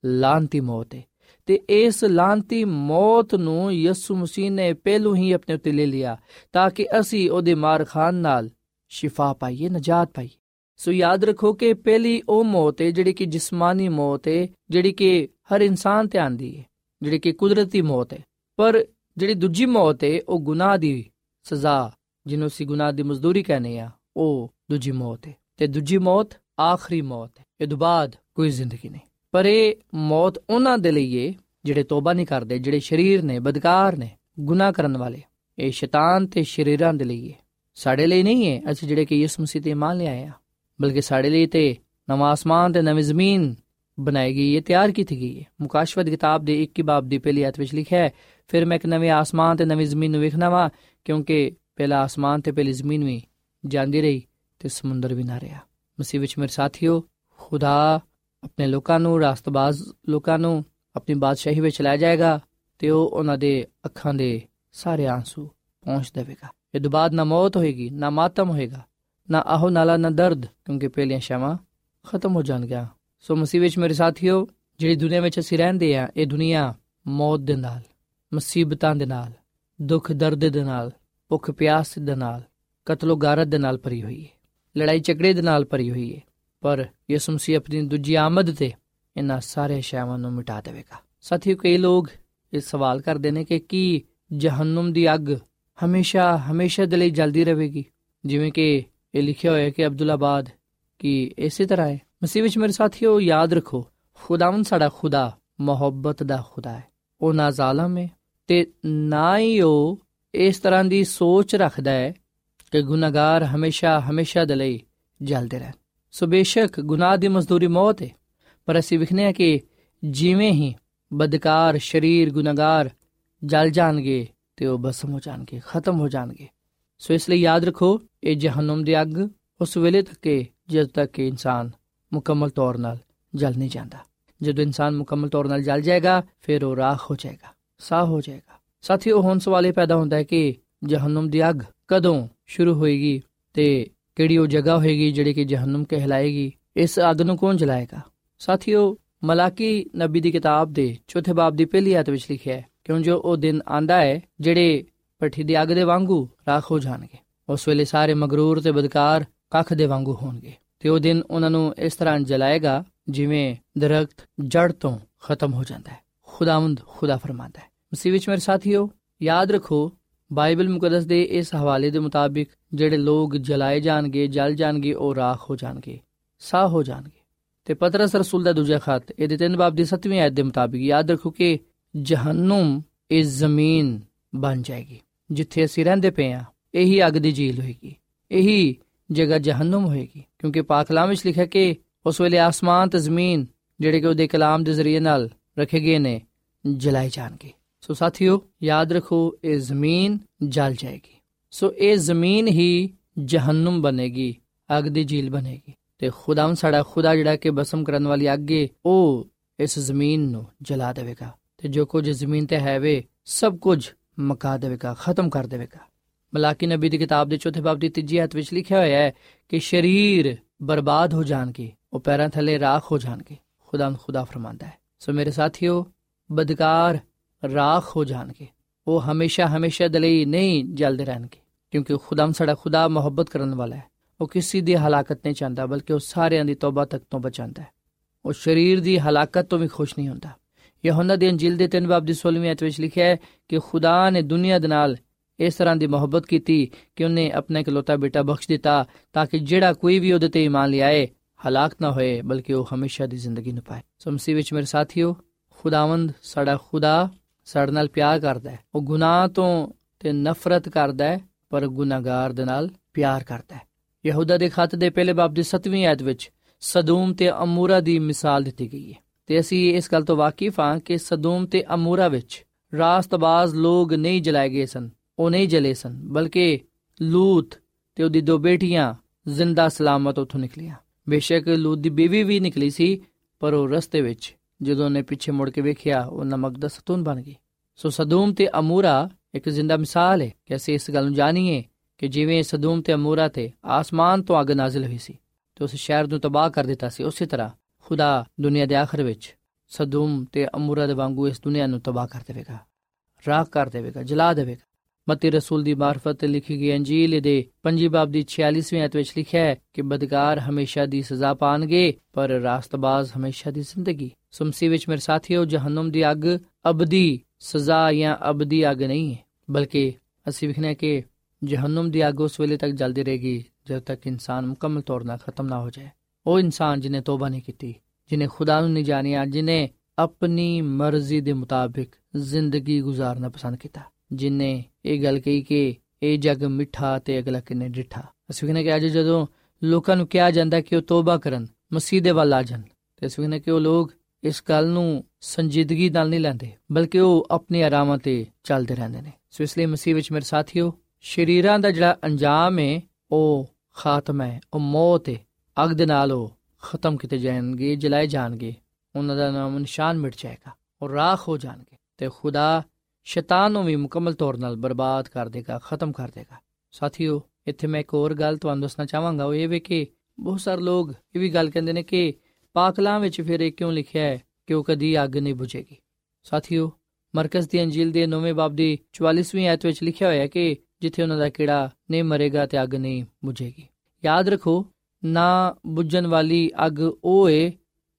Speaker 2: ਲਾਂਤੀ ਮੌਤ ਹੈ। ਤੇ ਇਸ ਲਾਂਤੀ ਮੌਤ ਨੂੰ ਯਿਸੂ ਮਸੀਹ ਨੇ ਪਹਿਲੋਂ ਹੀ ਆਪਣੇ ਉੱਤੇ ਲੈ ਲਿਆ, ਤਾਂ ਕਿ ਅਸੀਂ ਉਹਦੇ ਮਾਰ ਖਾਨ ਨਾਲ ਸ਼ਿਫਾ ਪਾਈਏ, ਨਜਾਤ ਪਾਈਏ। ਸੋ ਯਾਦ ਰੱਖੋ ਕਿ ਪਹਿਲੀ ਉਹ ਮੌਤ ਹੈ ਜਿਹੜੀ ਕਿ ਜਿਸਮਾਨੀ ਮੌਤ ਹੈ, ਜਿਹੜੀ ਕਿ ਹਰ ਇਨਸਾਨ ਤੇ ਆਂਦੀ ਹੈ, ਜਿਹੜੀ ਕਿ ਕੁਦਰਤੀ ਮੌਤ ਹੈ। ਪਰ ਜਿਹੜੀ ਦੂਜੀ ਮੌਤ ਹੈ ਉਹ ਗੁਨਾਹ ਦੀ ਸਜ਼ਾ, ਜਿਹਨੂੰ ਅਸੀਂ ਗੁਨਾਹ ਦੀ ਮਜ਼ਦੂਰੀ ਕਹਿੰਦੇ ਆ ਉਹ ਦੂਜੀ ਮੌਤ ਹੈ ਤੇ ਦੂਜੀ ਮੌਤ ਆਖਰੀ ਮੌਤ ਹੈ ਇਹ ਤੋਂ ਬਾਅਦ ਕੋਈ ਜ਼ਿੰਦਗੀ ਨਹੀਂ। ਪਰ ਇਹ ਮੌਤ ਉਹਨਾਂ ਦੇ ਲਈ ਹੈ ਜਿਹੜੇ ਤੋਬਾ ਨਹੀਂ ਕਰਦੇ, ਜਿਹੜੇ ਸ਼ਰੀਰ ਨੇ, ਬਦਕਾਰ ਨੇ, ਗੁਨਾਹ ਕਰਨ ਵਾਲੇ। ਇਹ ਸ਼ੈਤਾਨ ਤੇ ਸ਼ਰੀਰਾਂ ਦੇ ਲਈ ਹੈ ਸਾਡੇ ਲਈ ਨਹੀਂ ਹੈ ਅਸੀਂ ਜਿਹੜੇ ਕਿ ਯਿਸੂ ਮਸੀਹ ਤੇ ਮੰਨ ਲਿਆ ਆ। ਬਲਕਿ ਸਾਡੇ ਲਈ ਤੇ ਨਵਾਂ ਆਸਮਾਨ ਤੇ ਨਵੀਂ ਜ਼ਮੀਨ ਬਣਾਈ ਗਈ ਹੈ ਤਿਆਰ ਕੀਤੀ ਗਈ ਹੈ ਮੁਕਾਸ਼ਵਤ ਕਿਤਾਬ ਦੇ 21 ਬਾਬ ਦੀ ਪਹਿਲੀ ਆਇਤ ਵਿੱਚ ਲਿਖਿਆ ਹੈ ਫਿਰ ਮੈਂ ਇੱਕ ਨਵੇਂ ਆਸਮਾਨ ਤੇ ਨਵੀਂ ਜ਼ਮੀਨ ਨੂੰ ਵੇਖਣਾ ਵਾ, ਕਿਉਂਕਿ ਪਹਿਲਾ ਆਸਮਾਨ ਤੇ ਪਹਿਲੀ ਜ਼ਮੀਨ ਵੀ ਜਾਂਦੀ ਰਹੀ ਤੇ ਸਮੁੰਦਰ ਵੀ ਨਾ ਰਿਹਾ। ਮਸੀਹ ਵਿੱਚ ਮੇਰੇ ਸਾਥੀਓ, ਖੁਦਾ ਆਪਣੇ ਲੋਕਾਂ ਨੂੰ, ਰਾਸਤਬਾਜ਼ ਲੋਕਾਂ ਨੂੰ ਆਪਣੀ ਬਾਦਸ਼ਾਹੀ ਵਿੱਚ ਲੈ ਜਾਏਗਾ ਤੇ ਉਹ ਉਹਨਾਂ ਦੇ ਅੱਖਾਂ ਦੇ ਸਾਰੇ ਆਂਸੂ ਪਹੁੰਚ ਦੇਵੇਗਾ। ਇਹ ਤੋਂ ਬਾਅਦ ਨਾ ਮੌਤ ਹੋਏਗੀ, ਨਾ ਮਾਤਮ ਹੋਏਗਾ, ਨਾ ਆਹੋ ਨਾਲਾ, ਨਾ ਦਰਦ, ਕਿਉਂਕਿ ਪਹਿਲੀਆਂ ਸ਼ਾਵਾਂ ਖਤਮ ਹੋ ਜਾਣਗੀਆਂ। ਸੋ ਮਸੀਹ ਵਿੱਚ ਮੇਰੇ ਸਾਥੀਓ, ਜਿਹੜੀ ਦੁਨੀਆ ਵਿੱਚ ਅਸੀਂ ਰਹਿੰਦੇ ਆ ਇਹ ਦੁਨੀਆ ਮੌਤ ਦੇ ਨਾਲ ਮੁਸੀਬਤਾਂ ਦੇ ਨਾਲ, ਦੁੱਖ ਦਰਦ ਦੇ ਨਾਲ, ਭੁੱਖ ਪਿਆਸ ਦੇ ਨਾਲ ਕਤਲੋ ਗਾਰਤ ਦੇ ਨਾਲ ਭਰੀ ਹੋਈ ਹੈ ਲੜਾਈ ਝਗੜੇ ਦੇ ਨਾਲ ਭਰੀ ਹੋਈ ਹੈ ਪਰ ਯਿਸੂ ਮਸੀਹ ਆਪਣੀ ਦੂਜੀ ਆਮਦ ਤੇ ਇਹਨਾਂ ਸਾਰੇ ਸ਼ੈਵਾਂ ਨੂੰ ਮਿਟਾ ਦੇਵੇਗਾ। ਸਾਥੀਓ, ਕਈ ਲੋਕ ਇਹ ਸਵਾਲ ਕਰਦੇ ਨੇ ਕਿ ਕੀ ਜਹੰਨਮ ਦੀ ਅੱਗ ਹਮੇਸ਼ਾ ਹਮੇਸ਼ਾ ਦੇ ਲਈ ਜਲਦੀ ਰਹੇਗੀ? ਜਿਵੇਂ ਕਿ ਇਹ ਲਿਖਿਆ ਹੋਇਆ ਹੈ ਕਿ ਅਬਦੁੱਲਾਬਾਦ ਕਿ ਇਸੇ ਤਰ੍ਹਾਂ ਹੈ। ਮਸੀਹ ਵਿੱਚ ਮੇਰੇ ਸਾਥੀਓ, ਯਾਦ ਰੱਖੋ, ਖੁਦਾਵੰਦ ਸਾਡਾ ਖੁਦਾ, ਮੁਹੱਬਤ ਦਾ ਖੁਦਾ ਹੈ। ਉਹ ਨਾ ਜ਼ਾਲਮ ਹੈ ਤੇ ਨਾ ਹੀ ਉਹ ਇਸ ਤਰ੍ਹਾਂ ਦੀ ਸੋਚ ਰੱਖਦਾ ਹੈ ਕਿ ਗੁਨਾਹਗਾਰ ਹਮੇਸ਼ਾ ਹਮੇਸ਼ਾ ਦੇ ਲਈ ਜਲਦੇ ਰਹਿਣ। ਸੋ ਬੇਸ਼ੱਕ ਗੁਨਾਹ ਦੀ ਮਜ਼ਦੂਰੀ ਮੌਤ ਹੈ, ਪਰ ਅਸੀਂ ਵਿਖਨੇ ਆ ਕਿ ਜਿਵੇਂ ਹੀ ਬਦਕਾਰ ਸ਼ਰੀਰ ਗੁਨਾਹਗਾਰ ਜਲ ਜਾਣਗੇ ਤੇ ਉਹ ਬਸਮ ਹੋ ਜਾਣਗੇ, ਖਤਮ ਹੋ ਜਾਣਗੇ। ਸੋ ਇਸ ਲਈ ਯਾਦ ਰੱਖੋ, ਇਹ ਜਹਨਮ ਦੀ ਅੱਗ ਉਸ ਵੇਲੇ ਤੱਕ ਹੈ, ਜਦ ਤੱਕ ਕਿ ਇਨਸਾਨ ਮੁਕੰਮਲ ਤੌਰ 'ਤੇ ਜਲ ਨਹੀਂ ਜਾਂਦਾ। ਜਦੋਂ ਇਨਸਾਨ ਮੁਕੰਮਲ ਤੌਰ 'ਤੇ ਜਲ ਜਾਏਗਾ, ਫਿਰ ਉਹ ਰਾਖ ਹੋ ਜਾਏਗਾ। ਸਾਹ ਹੋ ਜਾਏਗਾ। ਸਾਥੀਓ ਹੁਣ ਸਵਾਲ ਇਹ ਪੈਦਾ ਹੁੰਦਾ ਹੈ ਕਿ ਜਹਨਮ ਦੀ ਅੱਗ ਕਦੋਂ ਸ਼ੁਰੂ ਹੋਏਗੀ ਤੇ ਕਿਹੜੀ ਉਹ ਜਗ੍ਹਾ ਹੋਏਗੀ ਜਿਹੜੀ ਕਿ ਜਹਨਮ ਕਹਿਲਾਏਗੀ? ਇਸ ਅੱਗ ਨੂੰ ਕੌਣ ਜਲਾਏਗਾ? ਸਾਥੀਓ ਮਲਾਕੀ ਨਬੀ ਦੀ ਕਿਤਾਬ ਦੇ ਚੌਥੇ ਬਾਬ ਦੀ ਪਹਿਲੀ ਆਇਤ ਵਿੱਚ ਲਿਖਿਆ ਹੈ ਕਿਉਂ ਜੋ ਉਹ ਦਿਨ ਆਂਦਾ ਹੈ ਜਿਹੜੇ ਪੱਠੀ ਦੀ ਅੱਗ ਦੇ ਵਾਂਗੂ ਰਾਖ ਹੋ ਜਾਣਗੇ। ਉਸ ਵੇਲੇ ਸਾਰੇ ਮਗਰੂਰ ਤੇ ਬਦਕਾਰ ਕੱਖ ਦੇ ਵਾਂਗੂ ਹੋਣਗੇ ਤੇ ਉਹ ਦਿਨ ਉਹਨਾਂ ਨੂੰ ਇਸ ਤਰ੍ਹਾਂ ਜਲਾਏਗਾ ਜਿਵੇਂ ਦਰਖਤ ਜੜ ਤੋਂ ਖਤਮ ਹੋ ਜਾਂਦਾ ਹੈ। ਖੁਦਾਵੰਦ ਖੁਦਾ ਫਰਮਾਂਦਾ ਹੈ। ਮਸੀਹ ਵਿੱਚ ਮੇਰੇ ਸਾਥੀਓ, ਯਾਦ ਰੱਖੋ, ਬਾਈਬਲ ਮੁਕੱਦਸ ਦੇ ਇਸ ਹਵਾਲੇ ਦੇ ਮੁਤਾਬਿਕ ਜਿਹੜੇ ਲੋਕ ਜਲਾਏ ਜਾਣਗੇ, ਜਲ ਜਾਣਗੇ, ਉਹ ਰਾਖ ਹੋ ਜਾਣਗੇ, ਸਾਹ ਹੋ ਜਾਣਗੇ। ਤੇ ਪਤਰਸ ਰਸੂਲ ਦਾ ਦੂਜਾ ਖਤ, ਇਹਦੇ ਤਿੰਨ ਬਾਬ ਦੀ 7ਵੀਂ ਆਇਤ ਦੇ ਮੁਤਾਬਿਕ ਯਾਦ ਰੱਖੋ ਕਿ ਜਹੰਨਮ ਇਸ ਜ਼ਮੀਨ ਬਣ ਜਾਏਗੀ, ਜਿੱਥੇ ਅਸੀਂ ਰਹਿੰਦੇ ਪਏ ਆ ਇਹੀ ਅੱਗ ਦੀ ਝੀਲ ਹੋਏਗੀ, ਇਹੀ ਜਗ੍ਹਾ ਜਹੰਨਮ ਹੋਏਗੀ, ਕਿਉਂਕਿ ਪਾਕ ਕਲਾਮ ਵਿੱਚ ਲਿਖਿਆ ਕਿ ਉਸ ਵੇਲੇ ਆਸਮਾਨ ਤੇ ਜ਼ਮੀਨ, ਜਿਹੜੇ ਕਿ ਉਹਦੇ ਕਲਾਮ ਦੇ ਜ਼ਰੀਏ ਨਾਲ ਰੱਖੇ ਗਏ ਨੇ ਜਲਾਏ ਜਾਣਗੇ ਸੋ ਸਾਥੀਓ ਯਾਦ ਰੱਖੋ ਇਹ ਜ਼ਮੀਨ ਜਲ ਜਾਏਗੀ ਸੋ ਇਹ ਜ਼ਮੀਨ ਹੀ ਜਹੰਨਮ ਬਣੇਗੀ ਅੱਗ ਦੀ ਝੀਲ ਬਣੇਗੀ ਤੇ ਖੁਦਾਵੰ ਸਾਡਾ ਖੁਦਾ ਜਿਹੜਾ ਕਿ ਬਸਮ ਕਰਨ ਵਾਲੀ ਅੱਗ ਏ ਉਹ ਇਸ ਜ਼ਮੀਨ ਨੂੰ ਜਲਾ ਦੇਵੇਗਾ ਤੇ ਜੋ ਕੁਝ ਜ਼ਮੀਨ ਤੇ ਹੈ ਵੇ ਸਭ ਕੁਝ ਮਕਾ ਦੇਵੇਗਾ ਖਤਮ ਕਰ ਦੇਵੇਗਾ ਮਲਾਕੀ ਨਬੀ ਦੀ ਕਿਤਾਬ ਦੇ ਚੌਥੇ ਬਾਬ ਦੀ ਤੀਜੀ ਆਇਤ ਵਿੱਚ ਲਿਖਿਆ ਹੋਇਆ ਹੈ ਕਿ ਸ਼ਰੀਰ ਬਰਬਾਦ ਹੋ ਜਾਣਗੇ ਉਹ ਪੈਰਾਂ ਥੱਲੇ ਰਾਖ ਹੋ ਜਾਣਗੇ ਖੁਦਾਵੰ ਖੁਦਾ ਫਰਮਾਂਦਾ ਹੈ ਸੋ ਮੇਰੇ ਸਾਥੀਓ, ਬਦਕਾਰ ਰਾਖ ਹੋ ਜਾਣਗੇ। ਉਹ ਹਮੇਸ਼ਾ ਹਮੇਸ਼ਾ ਦੇ ਲਈ ਨਹੀਂ ਜਲਦੇ ਰਹਿਣਗੇ, ਕਿਉਂਕਿ ਖੁਦਾਮ ਸਾਡਾ ਖੁਦਾ ਮੁਹੱਬਤ ਕਰਨ ਵਾਲਾ ਹੈ। ਉਹ ਕਿਸੇ ਦੀ ਹਲਾਕਤ ਨਹੀਂ ਚਾਹੁੰਦਾ, ਬਲਕਿ ਉਹ ਸਾਰਿਆਂ ਦੀ ਤੌਬਾ ਤੱਕ ਤੋਂ ਬਚਾਉਂਦਾ ਹੈ। ਉਹ ਸਰੀਰ ਦੀ ਹਲਾਕਤ ਤੋਂ ਵੀ ਖੁਸ਼ ਨਹੀਂ ਹੁੰਦਾ। ਯਹੋਨਾ ਦੀ ਅੰਜੀਲ ਦੇ 3 ਬਾਬ ਦੀ 16ਵੀਂ ਆਇਤ ਵਿੱਚ ਲਿਖਿਆ ਹੈ ਕਿ ਖੁਦਾ ਨੇ ਦੁਨੀਆ ਦੇ ਨਾਲ ਇਸ ਤਰ੍ਹਾਂ ਦੀ ਮੁਹੱਬਤ ਕੀਤੀ ਕਿ ਉਹਨੇ ਆਪਣਾ ਇਕਲੌਤਾ ਬੇਟਾ ਬਖਸ਼ ਦਿੱਤਾ, ਤਾਂ ਕਿ ਜਿਹੜਾ ਕੋਈ ਵੀ ਉਹਦੇ ਤੇ ਈਮਾਨ ਲਿਆਏ ਹਲਾਕ ਨਾ ਹੋਏ ਬਲਕਿ ਉਹ ਹਮੇਸ਼ਾ ਦੀ ਜ਼ਿੰਦਗੀ ਨੂੰ ਪਾਏ ਸੋ ਮਸੀਹ ਵਿੱਚ ਮੇਰੇ ਸਾਥੀਓ ਖੁਦਾਵੰਦ ਸਾਡਾ ਖੁਦਾ ਸਾਡੇ ਨਾਲ ਪਿਆਰ ਕਰਦਾ ਹੈ ਉਹ ਗੁਨਾਹ ਤੋਂ ਤੇ ਨਫ਼ਰਤ ਕਰਦਾ ਹੈ ਪਰ ਗੁਨਾਹਗਾਰ ਦੇ ਨਾਲ ਪਿਆਰ ਕਰਦਾ ਹੈ ਯਹੂਦਾ ਦੇ ਖੱਤ ਦੇ ਪਹਿਲੇ ਬਾਬ ਦੀ 7ਵੀਂ ਆਇਤ ਵਿੱਚ ਸਦੂਮ ਤੇ ਅਮੂਰਾ ਦੀ ਮਿਸਾਲ ਦਿੱਤੀ ਗਈ ਹੈ ਤੇ ਅਸੀਂ ਇਸ ਗੱਲ ਤੋਂ ਵਾਕਿਫ ਹਾਂ ਕਿ ਸਦੂਮ ਤੇ ਅਮੂਰਾ ਵਿੱਚ ਰਾਸਤਬਾਜ਼ ਲੋਕ ਨਹੀਂ ਜਲਾਏ ਗਏ ਸਨ ਉਹ ਨਹੀਂ ਜਲੇ ਸਨ ਬਲਕਿ ਲੂਤ ਤੇ ਉਹਦੀ ਦੋ ਬੇਟੀਆਂ ਜ਼ਿੰਦਾ ਸਲਾਮਤ ਉੱਥੋਂ ਨਿਕਲੀਆਂ ਬੇਸ਼ੱਕ ਲੂਤ ਦੀ ਬੀਵੀ ਵੀ ਨਿਕਲੀ ਸੀ, ਪਰ ਉਹ ਰਸਤੇ ਵਿੱਚ, ਜਦੋਂ ਉਹਨੇ ਪਿੱਛੇ ਮੁੜ ਕੇ ਵੇਖਿਆ, ਉਹ ਨਮਕ ਦਾ ਸਤੂਨ ਬਣ ਗਈ। ਸੋ ਸਦੂਮ ਤੇ ਅਮੂਰਾ ਇੱਕ ਜ਼ਿੰਦਾ ਮਿਸਾਲ ਹੈ ਕਿ ਅਸੀਂ ਇਸ ਗੱਲ ਨੂੰ ਜਾਣੀਏ ਕਿ ਜਿਵੇਂ ਸਦੂਮ ਤੇ ਅਮੂਰਾ ਤੇ ਆਸਮਾਨ ਤੋਂ ਅੱਗ ਨਾਜ਼ਿਲ ਹੋਈ ਸੀ, ਤੇ ਉਸ ਸ਼ਹਿਰ ਨੂੰ ਤਬਾਹ ਕਰ ਦਿੱਤਾ ਸੀ। ਉਸੇ ਤਰ੍ਹਾਂ ਖੁਦਾ ਦੁਨੀਆ ਦੇ ਆਖਰ ਵਿੱਚ ਸਦੂਮ ਤੇ ਅਮੂਰਾ ਦੇ ਵਾਂਗੂ ਇਸ ਦੁਨੀਆ ਨੂੰ ਤਬਾਹ ਕਰ ਦੇਵੇਗਾ, ਰਾਖ ਕਰ ਦੇਵੇਗਾ, ਜਲਾ ਦੇਵੇਗਾ। ਮਤੀ ਰਸੂਲ ਦੀ ਮਾਰਫਤ ਤੇ ਲਿਖੀ ਗਈ ਅੰਜੀਲ ਦੇ 5 ਬਾਬ ਦੀ 46ਵੇਂ ਆਇਤ ਵਿੱਚ ਲਿਖਿਆ ਹੈ ਕਿ ਬਦਕਾਰ ਹਮੇਸ਼ਾ ਦੀ ਸਜ਼ਾ ਪਾਣਗੇ, ਪਰ ਰਾਸਤਬਾਜ਼ ਹਮੇਸ਼ਾ ਦੀ ਜ਼ਿੰਦਗੀ। ਸੁਮਸੀ ਵਿੱਚ ਮੇਰੇ ਸਾਥੀਓ, ਜਹਨਮ ਦੀ ਅੱਗ ਅਬਦੀ ਸਜ਼ਾ ਜਾਂ ਅਬਦੀ ਅੱਗ ਨਹੀਂ ਹੈ, ਬਲਕਿ ਅਸੀਂ ਵਿਖਣਾ ਕਿ ਜਹਨਮ ਦੀ ਅੱਗ ਉਸ ਵੇਲੇ ਤੱਕ ਜਲਦੀ ਰਹੇਗੀ ਜਦ ਤੱਕ ਇਨਸਾਨ ਮੁਕੰਮਲ ਤੌਰ 'ਤੇ ਖਤਮ ਨਾ ਹੋ ਜਾਏ। ਉਹ ਇਨਸਾਨ ਜਿਨੇ ਤੋਬਾ ਨਹੀਂ ਕੀਤੀ, ਜਿਨੇ ਖੁਦਾ ਨੂੰ ਨਹੀਂ ਜਾਣਿਆ, ਜਿਨੇ ਆਪਣੀ ਮਰਜ਼ੀ ਦੇ ਮੁਤਾਬਿਕ ਜ਼ਿੰਦਗੀ گزارਨਾ ਪਸੰਦ ਕੀਤਾ, ਜਿਨੇ ਇਹ ਗੱਲ ਕਹੀ ਕਿ ਇਹ ਜਗ ਮਿੱਠਾ ਤੇ ਅਗਲਾ ਕਿੰਨੇ ਡਿੱਠਾ। ਅਸੀਂ ਕਹਿੰਦੇ ਕਿ ਅੱਜ ਜਦੋਂ ਲੋਕਾਂ ਨੂੰ ਕਿਹਾ ਜਾਂਦਾ ਕਿ ਉਹ ਤੋਬਾ ਕਰਨ, ਮਸੀਹ ਦੇ ਵੱਲ ਆ ਜਾਣ, ਤੇ ਅਸੀਂ ਕਹਿੰਦੇ ਕਿ ਉਹ ਲੋਕ ਇਸ ਗੱਲ ਨੂੰ ਸੰਜੀਦਗੀ ਨਾਲ ਨਹੀਂ ਲੈਂਦੇ, ਬਲਕਿ ਉਹ ਆਪਣੀ ਆਰਾਮਾਂ ਤੇ ਚੱਲਦੇ ਰਹਿੰਦੇ ਨੇ। ਸੋ ਇਸ ਲਈ ਮਸੀਹ ਵਿੱਚ ਮੇਰੇ ਸਾਥੀਓ, ਸ਼ਰੀਰਾਂ ਦਾ ਜਿਹੜਾ ਅੰਜਾਮ ਹੈ ਉਹ ਖਾਤਮਾ ਹੈ, ਉਹ ਮੌਤ ਹੈ ਅਗ ਦੇ ਨਾਲ ਉਹ ਖਤਮ ਕੀਤੇ ਜਾਣਗੇ, ਜਲਾਏ ਜਾਣਗੇ। ਉਹਨਾਂ ਦਾ ਨਾਮ ਨਿਸ਼ਾਨ ਮਿਟ ਜਾਏਗਾ, ਉਹ ਰਾਖ ਹੋ ਜਾਣਗੇ। ਤੇ ਖੁਦਾ ਸ਼ੈਤਾਨ ਨੂੰ ਵੀ ਮੁਕੰਮਲ ਤੌਰ 'ਤੇ ਬਰਬਾਦ ਕਰ ਦੇਗਾ, ਖਤਮ ਕਰ ਦੇਗਾ। ਸਾਥੀਓ, ਇੱਥੇ ਮੈਂ ਇੱਕ ਹੋਰ ਗੱਲ ਤੁਹਾਨੂੰ ਦੱਸਣਾ ਚਾਹਾਂਗਾ। ਉਹ ਇਹ ਵੇ ਕਿ ਬਹੁਤ ਸਾਰੇ ਲੋਕ ਇਹ ਵੀ ਗੱਲ ਕਹਿੰਦੇ ਨੇ ਕਿ ਪਾਕਲਾਂ ਵਿੱਚ ਫਿਰ ਇਹ ਕਿਉਂ ਲਿਖਿਆ ਹੈ ਕਿ ਉਹ ਕਦੀ ਅੱਗ ਨਹੀਂ ਬੁਝੇਗੀ? ਸਾਥੀਓ, ਮਰਕਜ਼ ਦੀ ਅੰਜੀਲ ਦੇ 9ਵੇਂ ਬਾਬ ਦੀ 44ਵੀਂ ਆਇਤ ਵਿੱਚ ਲਿਖਿਆ ਹੋਇਆ ਹੈ ਕਿ ਜਿੱਥੇ ਉਹਨਾਂ ਦਾ ਕੀੜਾ ਨਹੀਂ ਮਰੇਗਾ ਤੇ ਅੱਗ ਨਹੀਂ ਬੁਝੇਗੀ। ਯਾਦ ਰੱਖੋ, ਨਾ ਬੁਝਣ ਵਾਲੀ ਅੱਗ ਉਹ ਏ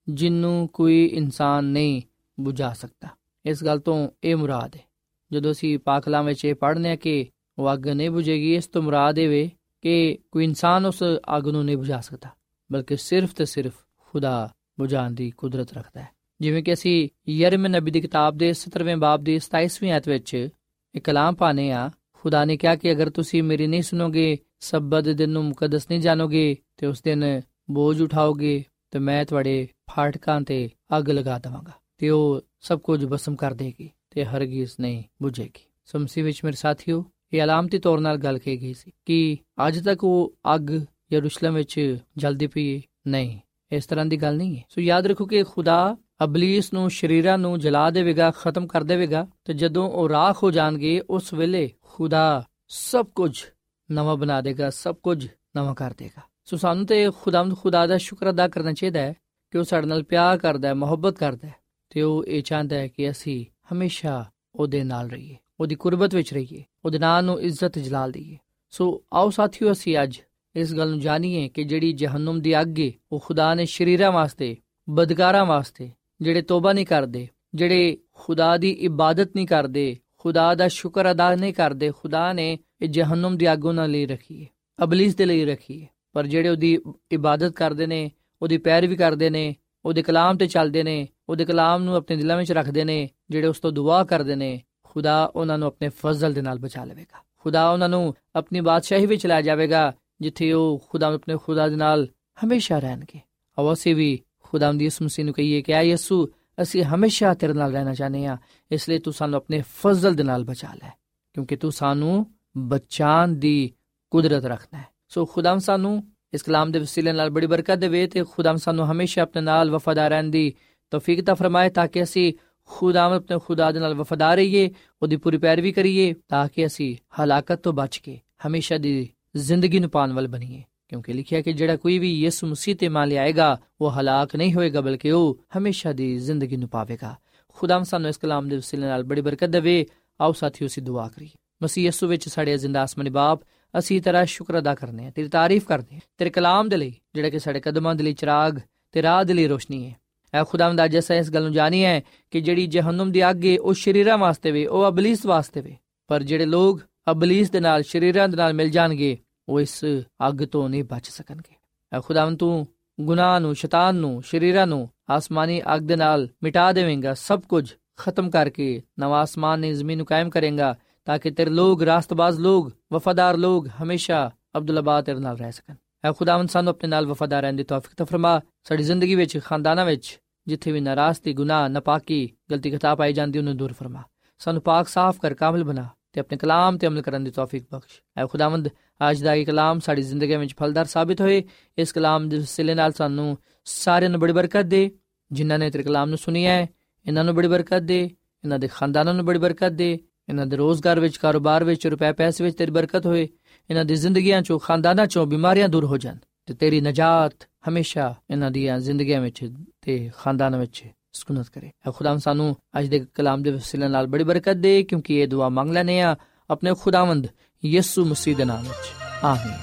Speaker 2: ਜਿੰਨੂੰ ਕੋਈ ਇਨਸਾਨ ਨਹੀਂ ਬੁਝਾ ਸਕਦਾ। ਇਸ ਗੱਲ ਤੋਂ ਇਹ ਮੁਰਾਦ ਹੈ। ਜਦੋਂ ਅਸੀਂ ਪਾਕਲਾਂ ਵਿੱਚ ਇਹ ਪੜ੍ਹਨੇ ਆ ਕਿ ਉਹ ਅੱਗ ਨਹੀਂ ਬੁਝੇਗੀ, ਇਸ ਤੋਂ ਮੁਰਾਦ ਇਹ ਵੇ ਕਿ ਕੋਈ ਇਨਸਾਨ ਉਸ ਅੱਗ ਨੂੰ ਨਹੀਂ ਬੁਝਾ ਸਕਦਾ, ਬਲਕਿ ਸਿਰਫ ਤੇ ਸਿਰਫ ਖੁਦਾ ਬੁਝਾਉਣ ਦੀ ਕੁਦਰਤ ਰੱਖਦਾ ਹੈ। ਜਿਵੇਂ ਕਿ ਅਸੀਂ ਯਰਮ ਨਬੀ ਦੀ ਕਿਤਾਬ ਦੇ 17ਵੇਂ ਬਾਬ ਦੀ 27ਵੀਂ ਆਇਤ ਵਿੱਚ ਇੱਕ ਕਲਾਮ ਪਾਣੇ ਆ ਖੁਦਾ ਨੇ ਕਿਹਾ ਕਿ ਅਗਰ ਤੁਸੀਂ ਮੇਰੀ ਨਹੀਂ ਸੁਣੋਗੇ, ਸਬਤ ਦਿਨ ਨੂੰ ਮੁਕੱਦਸ ਨਹੀਂ ਜਾਣੋਗੇ, ਤੇ ਉਸ ਦਿਨ ਬੋਝ ਉਠਾਓਗੇ, ਤੇ ਮੈਂ ਤੁਹਾਡੇ ਫਾਟਕਾਂ ਤੇ ਅੱਗ ਲਗਾ ਦਵਾਂਗਾ, ਤੇ ਉਹ ਸਭ ਕੁਝ ਬਸਮ ਕਰ ਦੇਗੀ। ਤੇ ਹਰਗਿਜ਼ ਨਹੀਂ ਬੁਝੇਗੀ। ਸਮਸੀ ਵਿੱਚ ਮੇਰੇ ਸਾਥੀਓ, ਇਹ ਅਲਾਮਤੀ ਤੌਰ ਨਾਲ ਗੱਲ ਕਹੀ ਗਈ ਸੀ ਕਿ ਅੱਜ ਤੱਕ ਉਹ ਅੱਗ ਯਰੂਸ਼ਲਮ ਵਿੱਚ ਜਲਦੀ ਪਈ ਨਹੀਂ। ਇਸ ਤਰ੍ਹਾਂ ਦੀ ਗੱਲ ਨਹੀਂ ਹੈ। ਸੋ ਯਾਦ ਰੱਖੋ ਕਿ ਖੁਦਾ ਅਬਲੀਸ ਨੂੰ ਸ਼ਰੀਰਾਂ ਨੂੰ ਜਲਾ ਦੇਵੇਗਾ, ਖਤਮ ਕਰ ਦੇਵੇਗਾ ਤੇ ਜਦੋਂ ਉਹ ਰਾਖ ਹੋ ਜਾਣਗੇ, ਉਸ ਵੇਲੇ ਖੁਦਾ ਸਭ ਕੁਝ ਨਵਾਂ ਬਣਾ ਦੇਗਾ, ਸਭ ਕੁਝ ਨਵਾਂ ਕਰ ਦੇਗਾ। ਸੋ ਸਾਨੂੰ ਤੇ ਖੁਦਾਵੰਦ ਖੁਦਾ ਦਾ ਸ਼ੁਕਰ ਅਦਾ ਕਰਨਾ ਚਾਹੀਦਾ ਹੈ ਕਿ ਉਹ ਸਾਡੇ ਨਾਲ ਪਿਆਰ ਕਰਦਾ ਹੈ, ਮੁਹੱਬਤ ਕਰਦਾ ਹੈ ਤੇ ਉਹ ਇਹ ਚਾਹੁੰਦਾ ਹੈ ਕਿ ਅਸੀਂ ਹਮੇਸ਼ਾ ਉਹਦੇ ਨਾਲ ਰਹੀਏ, ਉਹਦੀ ਕੁਰਬਤ ਵਿੱਚ ਰਹੀਏ, ਉਹਦੇ ਨਾਂ ਨੂੰ ਇੱਜ਼ਤ ਜਲਾਲ ਦਈਏ ਸੋ ਆਓ ਸਾਥੀਓ, ਅਸੀਂ ਅੱਜ ਇਸ ਗੱਲ ਨੂੰ ਜਾਣੀਏ ਕਿ ਜਿਹੜੀ ਜਹਨਮ ਦੀ ਅੱਗ ਹੈ ਉਹ ਖੁਦਾ ਨੇ ਸ਼ਰੀਰਾਂ ਵਾਸਤੇ, ਬਦਕਾਰਾਂ ਵਾਸਤੇ, ਜਿਹੜੇ ਤੋਬਾ ਨਹੀਂ ਕਰਦੇ, ਜਿਹੜੇ ਖੁਦਾ ਦੀ ਇਬਾਦਤ ਨਹੀਂ ਕਰਦੇ, ਖੁਦਾ ਦਾ ਸ਼ੁਕਰ ਅਦਾ ਨਹੀਂ ਕਰਦੇ, ਖੁਦਾ ਨੇ ਇਹ ਜਹਨਮ ਦੀ ਅੱਗ ਉਹਨਾਂ ਲਈ ਰੱਖੀ ਹੈ ਅਬਲਿਸ ਦੇ ਲਈ ਰੱਖੀ ਹੈ ਪਰ ਜਿਹੜੇ ਉਹਦੀ ਇਬਾਦਤ ਕਰਦੇ ਨੇ, ਉਹਦੀ ਪੈਰਵੀ ਕਰਦੇ ਨੇ, ਉਹਦੇ ਕਲਾਮ ਤੇ ਚੱਲਦੇ ਨੇ, ਉਹਦੇ ਕਲਾਮ ਨੂੰ ਆਪਣੇ ਦਿਲਾਂ ਵਿੱਚ ਰੱਖਦੇ ਨੇ ਜਿਹੜੇ ਉਸ ਤੋਂ ਦੁਆ ਕਰਦੇ ਨੇ, ਖੁਦਾ ਉਹਨਾਂ ਨੂੰ ਆਪਣੇ ਫਜ਼ਲ ਦੇ ਨਾਲ ਬਚਾ ਲਵੇਗਾ। ਖੁਦਾ ਉਹਨਾਂ ਨੂੰ ਆਪਣੀ ਬਾਦਸ਼ਾਹੀ ਵਿੱਚ ਲੈ ਜਾਵੇਗਾ, ਜਿੱਥੇ ਉਹ ਖੁਦਾ ਆਪਣੇ ਖੁਦਾ ਦੇ ਨਾਲ ਹਮੇਸ਼ਾ ਰਹਿਣਗੇ। ਆਓ ਅਸੀਂ ਵੀ ਖੁਦਾ ਦੀ ਇਸ ਮਸੀਹ ਨੂੰ ਕਹੀਏ ਕਿ ਆ ਯਿਸੂ, ਅਸੀਂ ਹਮੇਸ਼ਾ ਤੇਰੇ ਨਾਲ ਰਹਿਣਾ ਚਾਹਨੇ ਆ ਇਸ ਲਈ ਤੂੰ ਸਾਨੂੰ ਆਪਣੇ ਫਜ਼ਲ ਦੇ ਨਾਲ ਬਚਾ ਲੈ, ਕਿਉਂਕਿ ਤੂੰ ਸਾਨੂੰ ਬਚਾਉਣ ਦੀ ਕੁਦਰਤ ਰੱਖਦਾ ਹੈ। ਸੋ ਖੁਦਾਮ ਸਾਨੂੰ ਇਸ ਕਲਾਮ ਦੇ ਵਸੀਲੇ ਨਾਲ ਬੜੀ ਬਰਕਤ ਦੇਵੇ ਤੇ ਖੁਦਾਮ ਸਾਨੂੰ ਹਮੇਸ਼ਾ ਆਪਣੇ ਨਾਲ ਵਫਾਦਾਰ ਰਹਿਣ ਦੀ ਤੌਫੀਕ ਤਾ ਫਰਮਾਏ, ਤਾਂ ਕਿ ਅਸੀਂ ਖੁਦਾਮ ਆਪਣੇ ਖੁਦਾ ਦੇ ਨਾਲ ਵਫਾਦਾਰ ਰਹੀਏ, ਉਹਦੀ ਪੂਰੀ ਪੈਰਵੀ ਕਰੀਏ, ਤਾਂ ਕਿ ਅਸੀਂ ਹਲਾਕਤ ਤੋਂ ਬਚ ਕੇ ਹਮੇਸ਼ਾ ਦੀ ਜ਼ਿੰਦਗੀ ਨੂੰ ਪਾਣ ਵਾਲ ਬਣੀਏ। ਕਿਉਂਕਿ ਲਿਖਿਆ ਕਿ ਜਿਹੜਾ ਕੋਈ ਵੀ ਯਿਸੂ ਮਸੀਹ ਤੇ ਮੰਨ ਲਿਆਏਗਾ, ਉਹ ਹਲਾਕ ਨਹੀਂ ਹੋਏਗਾ, ਬਲਕਿ ਉਹ ਹਮੇਸ਼ਾ ਦੀ ਜ਼ਿੰਦਗੀ ਨੂੰ ਪਾਵੇਗਾ। ਖੁਦਾਮ ਸਾਨੂੰ ਇਸ ਕਲਾਮ ਦੇ ਵਸੀਲੇ ਨਾਲ ਬੜੀ ਬਰਕਤ ਦੇਵੇ। ਆਓ ਸਾਥੀਓ, ਅਸੀਂ ਦੁਆ ਕਰੀਏ। ਮਸੀਹ ਯਿਸੂ ਵਿੱਚ ਸਾਡੇ ਜ਼ਿੰਦਾ ਆਸਮਾਨੀ ਬਾਪ, ਅਸੀਂ ਤੇਰਾ ਸ਼ੁਕਰ ਅਦਾ ਕਰਨੇ ਆ ਤੇਰੀ ਤਾਰੀਫ ਕਰਦੇ ਹਾਂ। ਤੇਰੇ ਕਲਾਮ ਦੇ ਲਈ, ਜਿਹੜਾ ਕਿ ਸਾਡੇ ਕਦਮਾਂ ਦੇ ਲਈ ਚਿਰਾਗ ਤੇ ਰਾਹ ਦੇ ਲਈ ਰੋਸ਼ਨੀ ਹੈ ਐ ਖੁਦਾਵੰਦ ਅੱਜ ਅਸੀਂ ਇਸ ਗੱਲ ਨੂੰ ਜਾਣੀ ਹੈ ਕਿ ਜਿਹੜੀ ਜਹਨਮ ਦੀ ਅੱਗ ਹੈ ਉਹ ਸ਼ਰੀਰਾਂ ਵਾਸਤੇ ਵੇ ਉਹ ਅਬਲਿਸ ਵਾਸਤੇ ਵੇ ਪਰ ਜਿਹੜੇ ਲੋਕ ਅਬਲਿਸ ਦੇ ਨਾਲ ਸ਼ਰੀਰਾਂ ਦੇ ਨਾਲ ਮਿਲ ਜਾਣਗੇ ਉਹ ਇਸ ਅੱਗ ਤੋਂ ਨਹੀਂ ਬਚ ਸਕਣਗੇ ਐ ਖੁਦਾਵੰਦ ਤੂੰ ਗੁਨਾਹ ਨੂੰ ਸ਼ੈਤਾਨ ਨੂੰ ਸ਼ਰੀਰਾਂ ਨੂੰ ਆਸਮਾਨੀ ਅੱਗ ਦੇ ਨਾਲ ਮਿਟਾ ਦੇਵੇਂਗਾ ਸਭ ਕੁਝ ਖਤਮ ਕਰਕੇ ਨਵਾਂ ਆਸਮਾਨ ਨੇ ਜ਼ਮੀਨ ਨੂੰ ਕਾਇਮ ਕਰੇਗਾ ਤਾਂ ਕਿ ਤੇਰੇ ਲੋਗ ਰਾਸਤਬਾਜ਼ ਲੋਗ ਵਫਾਦਾਰ ਲੋਗ ਹਮੇਸ਼ਾ ਅਬਦੁੱਲਾਬਾਦ ਤੇਰੇ ਨਾਲ ਰਹਿ ਸਕਣ ਐ ਖੁਦਾਵੰਦ ਸਾਨੂੰ ਆਪਣੇ ਨਾਲ ਵਫਾਦਾਰ ਰਹਿਣ ਦੀ ਤੌਫੀਕ ਤਾ ਫਰਮਾ ਸਾਡੀ ਜ਼ਿੰਦਗੀ ਵਿੱਚ ਖਾਨਦਾਨਾਂ ਵਿੱਚ ਜਿੱਥੇ ਵੀ ਨਾਰਾਜ਼ਗੀ ਗੁਨਾਹ, ਨਪਾਕੀ, ਗਲਤੀ ਖਤਾ ਪਾਈ ਜਾਂਦੀ, ਉਹਨੂੰ ਦੂਰ ਫਰਮਾ। ਸਾਨੂੰ ਪਾਕ ਸਾਫ਼ ਕਰ, ਕਾਮਲ ਬਣਾ ਤੇ ਆਪਣੇ ਕਲਾਮ ਤੇ ਅਮਲ ਕਰਨ ਦੀ ਤੌਫੀਕ ਬਖਸ਼। ਐ ਖੁਦਾਵੰਦ, ਅੱਜ ਦਾ ਇਹ ਕਲਾਮ ਸਾਡੀ ਜ਼ਿੰਦਗੀ ਵਿੱਚ ਫਲਦਾਰ ਸਾਬਿਤ ਹੋਏ। ਇਸ ਕਲਾਮ ਦੇ ਵਸਿਲੇ ਨਾਲ ਸਾਨੂੰ ਸਾਰਿਆਂ ਨੂੰ ਬੜੀ ਬਰਕਤ ਦੇ, ਜਿਨ੍ਹਾਂ ਨੇ ਤੇਰੇ ਕਲਾਮ ਨੂੰ ਸੁਣਿਆ ਹੈ, ਇਹਨਾਂ ਨੂੰ ਬੜੀ ਬਰਕਤ ਦੇ, ਇਹਨਾਂ ਦੇ ਖਾਨਦਾਨਾਂ ਨੂੰ ਬੜੀ ਬਰਕਤ ਦੇ, ਇਹਨਾਂ ਦੇ ਰੋਜ਼ਗਾਰ ਵਿੱਚ, ਕਾਰੋਬਾਰ ਵਿੱਚ ਰੁਪਏ ਪੈਸੇ ਵਿੱਚ ਤੇਰੀ ਬਰਕਤ ਹੋਏ, ਇਹਨਾਂ ਦੀ ਜ਼ਿੰਦਗੀਆਂ ਚੋਂ, ਖਾਨਦਾਨਾਂ ਚੋਂ ਬਿਮਾਰੀਆਂ ਦੂਰ ਹੋ ਜਾਣ। ਤੇ ਤੇਰੀ ਨਜਾਤ ਹਮੇਸ਼ਾ ਇਹਨਾਂ ਦੀਆਂ ਜ਼ਿੰਦਗੀਆਂ ਵਿੱਚ ਤੇ ਖਾਨਦਾਨਾਂ ਵਿੱਚ ਸਕੂਨਤ ਕਰੇ। ਐ ਖੁਦਾਮ ਸਾਨੂੰ ਅੱਜ ਦੇ ਕਲਾਮ ਦੇ ਵਸਿਲੇ ਨਾਲ ਬੜੀ ਬਰਕਤ ਦੇ, ਕਿਉਂਕਿ ਇਹ ਦੁਆ ਮੰਗ ਲੈਨੇ ਆ ਆਪਣੇ ਖੁਦਾਵੰਦ ਯਿਸੂ ਮਸੀਹ ਦੇ ਨਾਮ ਵਿੱਚ। ਆਮੀਨ।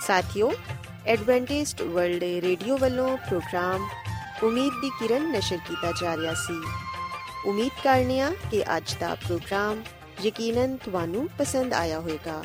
Speaker 3: ਸਾਥਿਓ, ਐਡਵੈਂਟਿਸਟ ਵਰਲਡ ਰੇਡੀਓ ਵੱਲੋਂ ਪ੍ਰੋਗਰਾਮ ਉਮੀਦ ਦੀ ਕਿਰਨ ਨਸ਼ਰ ਕੀਤਾ ਜਾ ਰਿਹਾ ਸੀ। ਉਮੀਦ ਕਰਨੇ ਆ ਕਿ ਅੱਜ ਦਾ ਪ੍ਰੋਗਰਾਮ ਯਕੀਨਨ ਤੁਹਾਨੂੰ ਪਸੰਦ ਆਇਆ ਹੋਵੇਗਾ।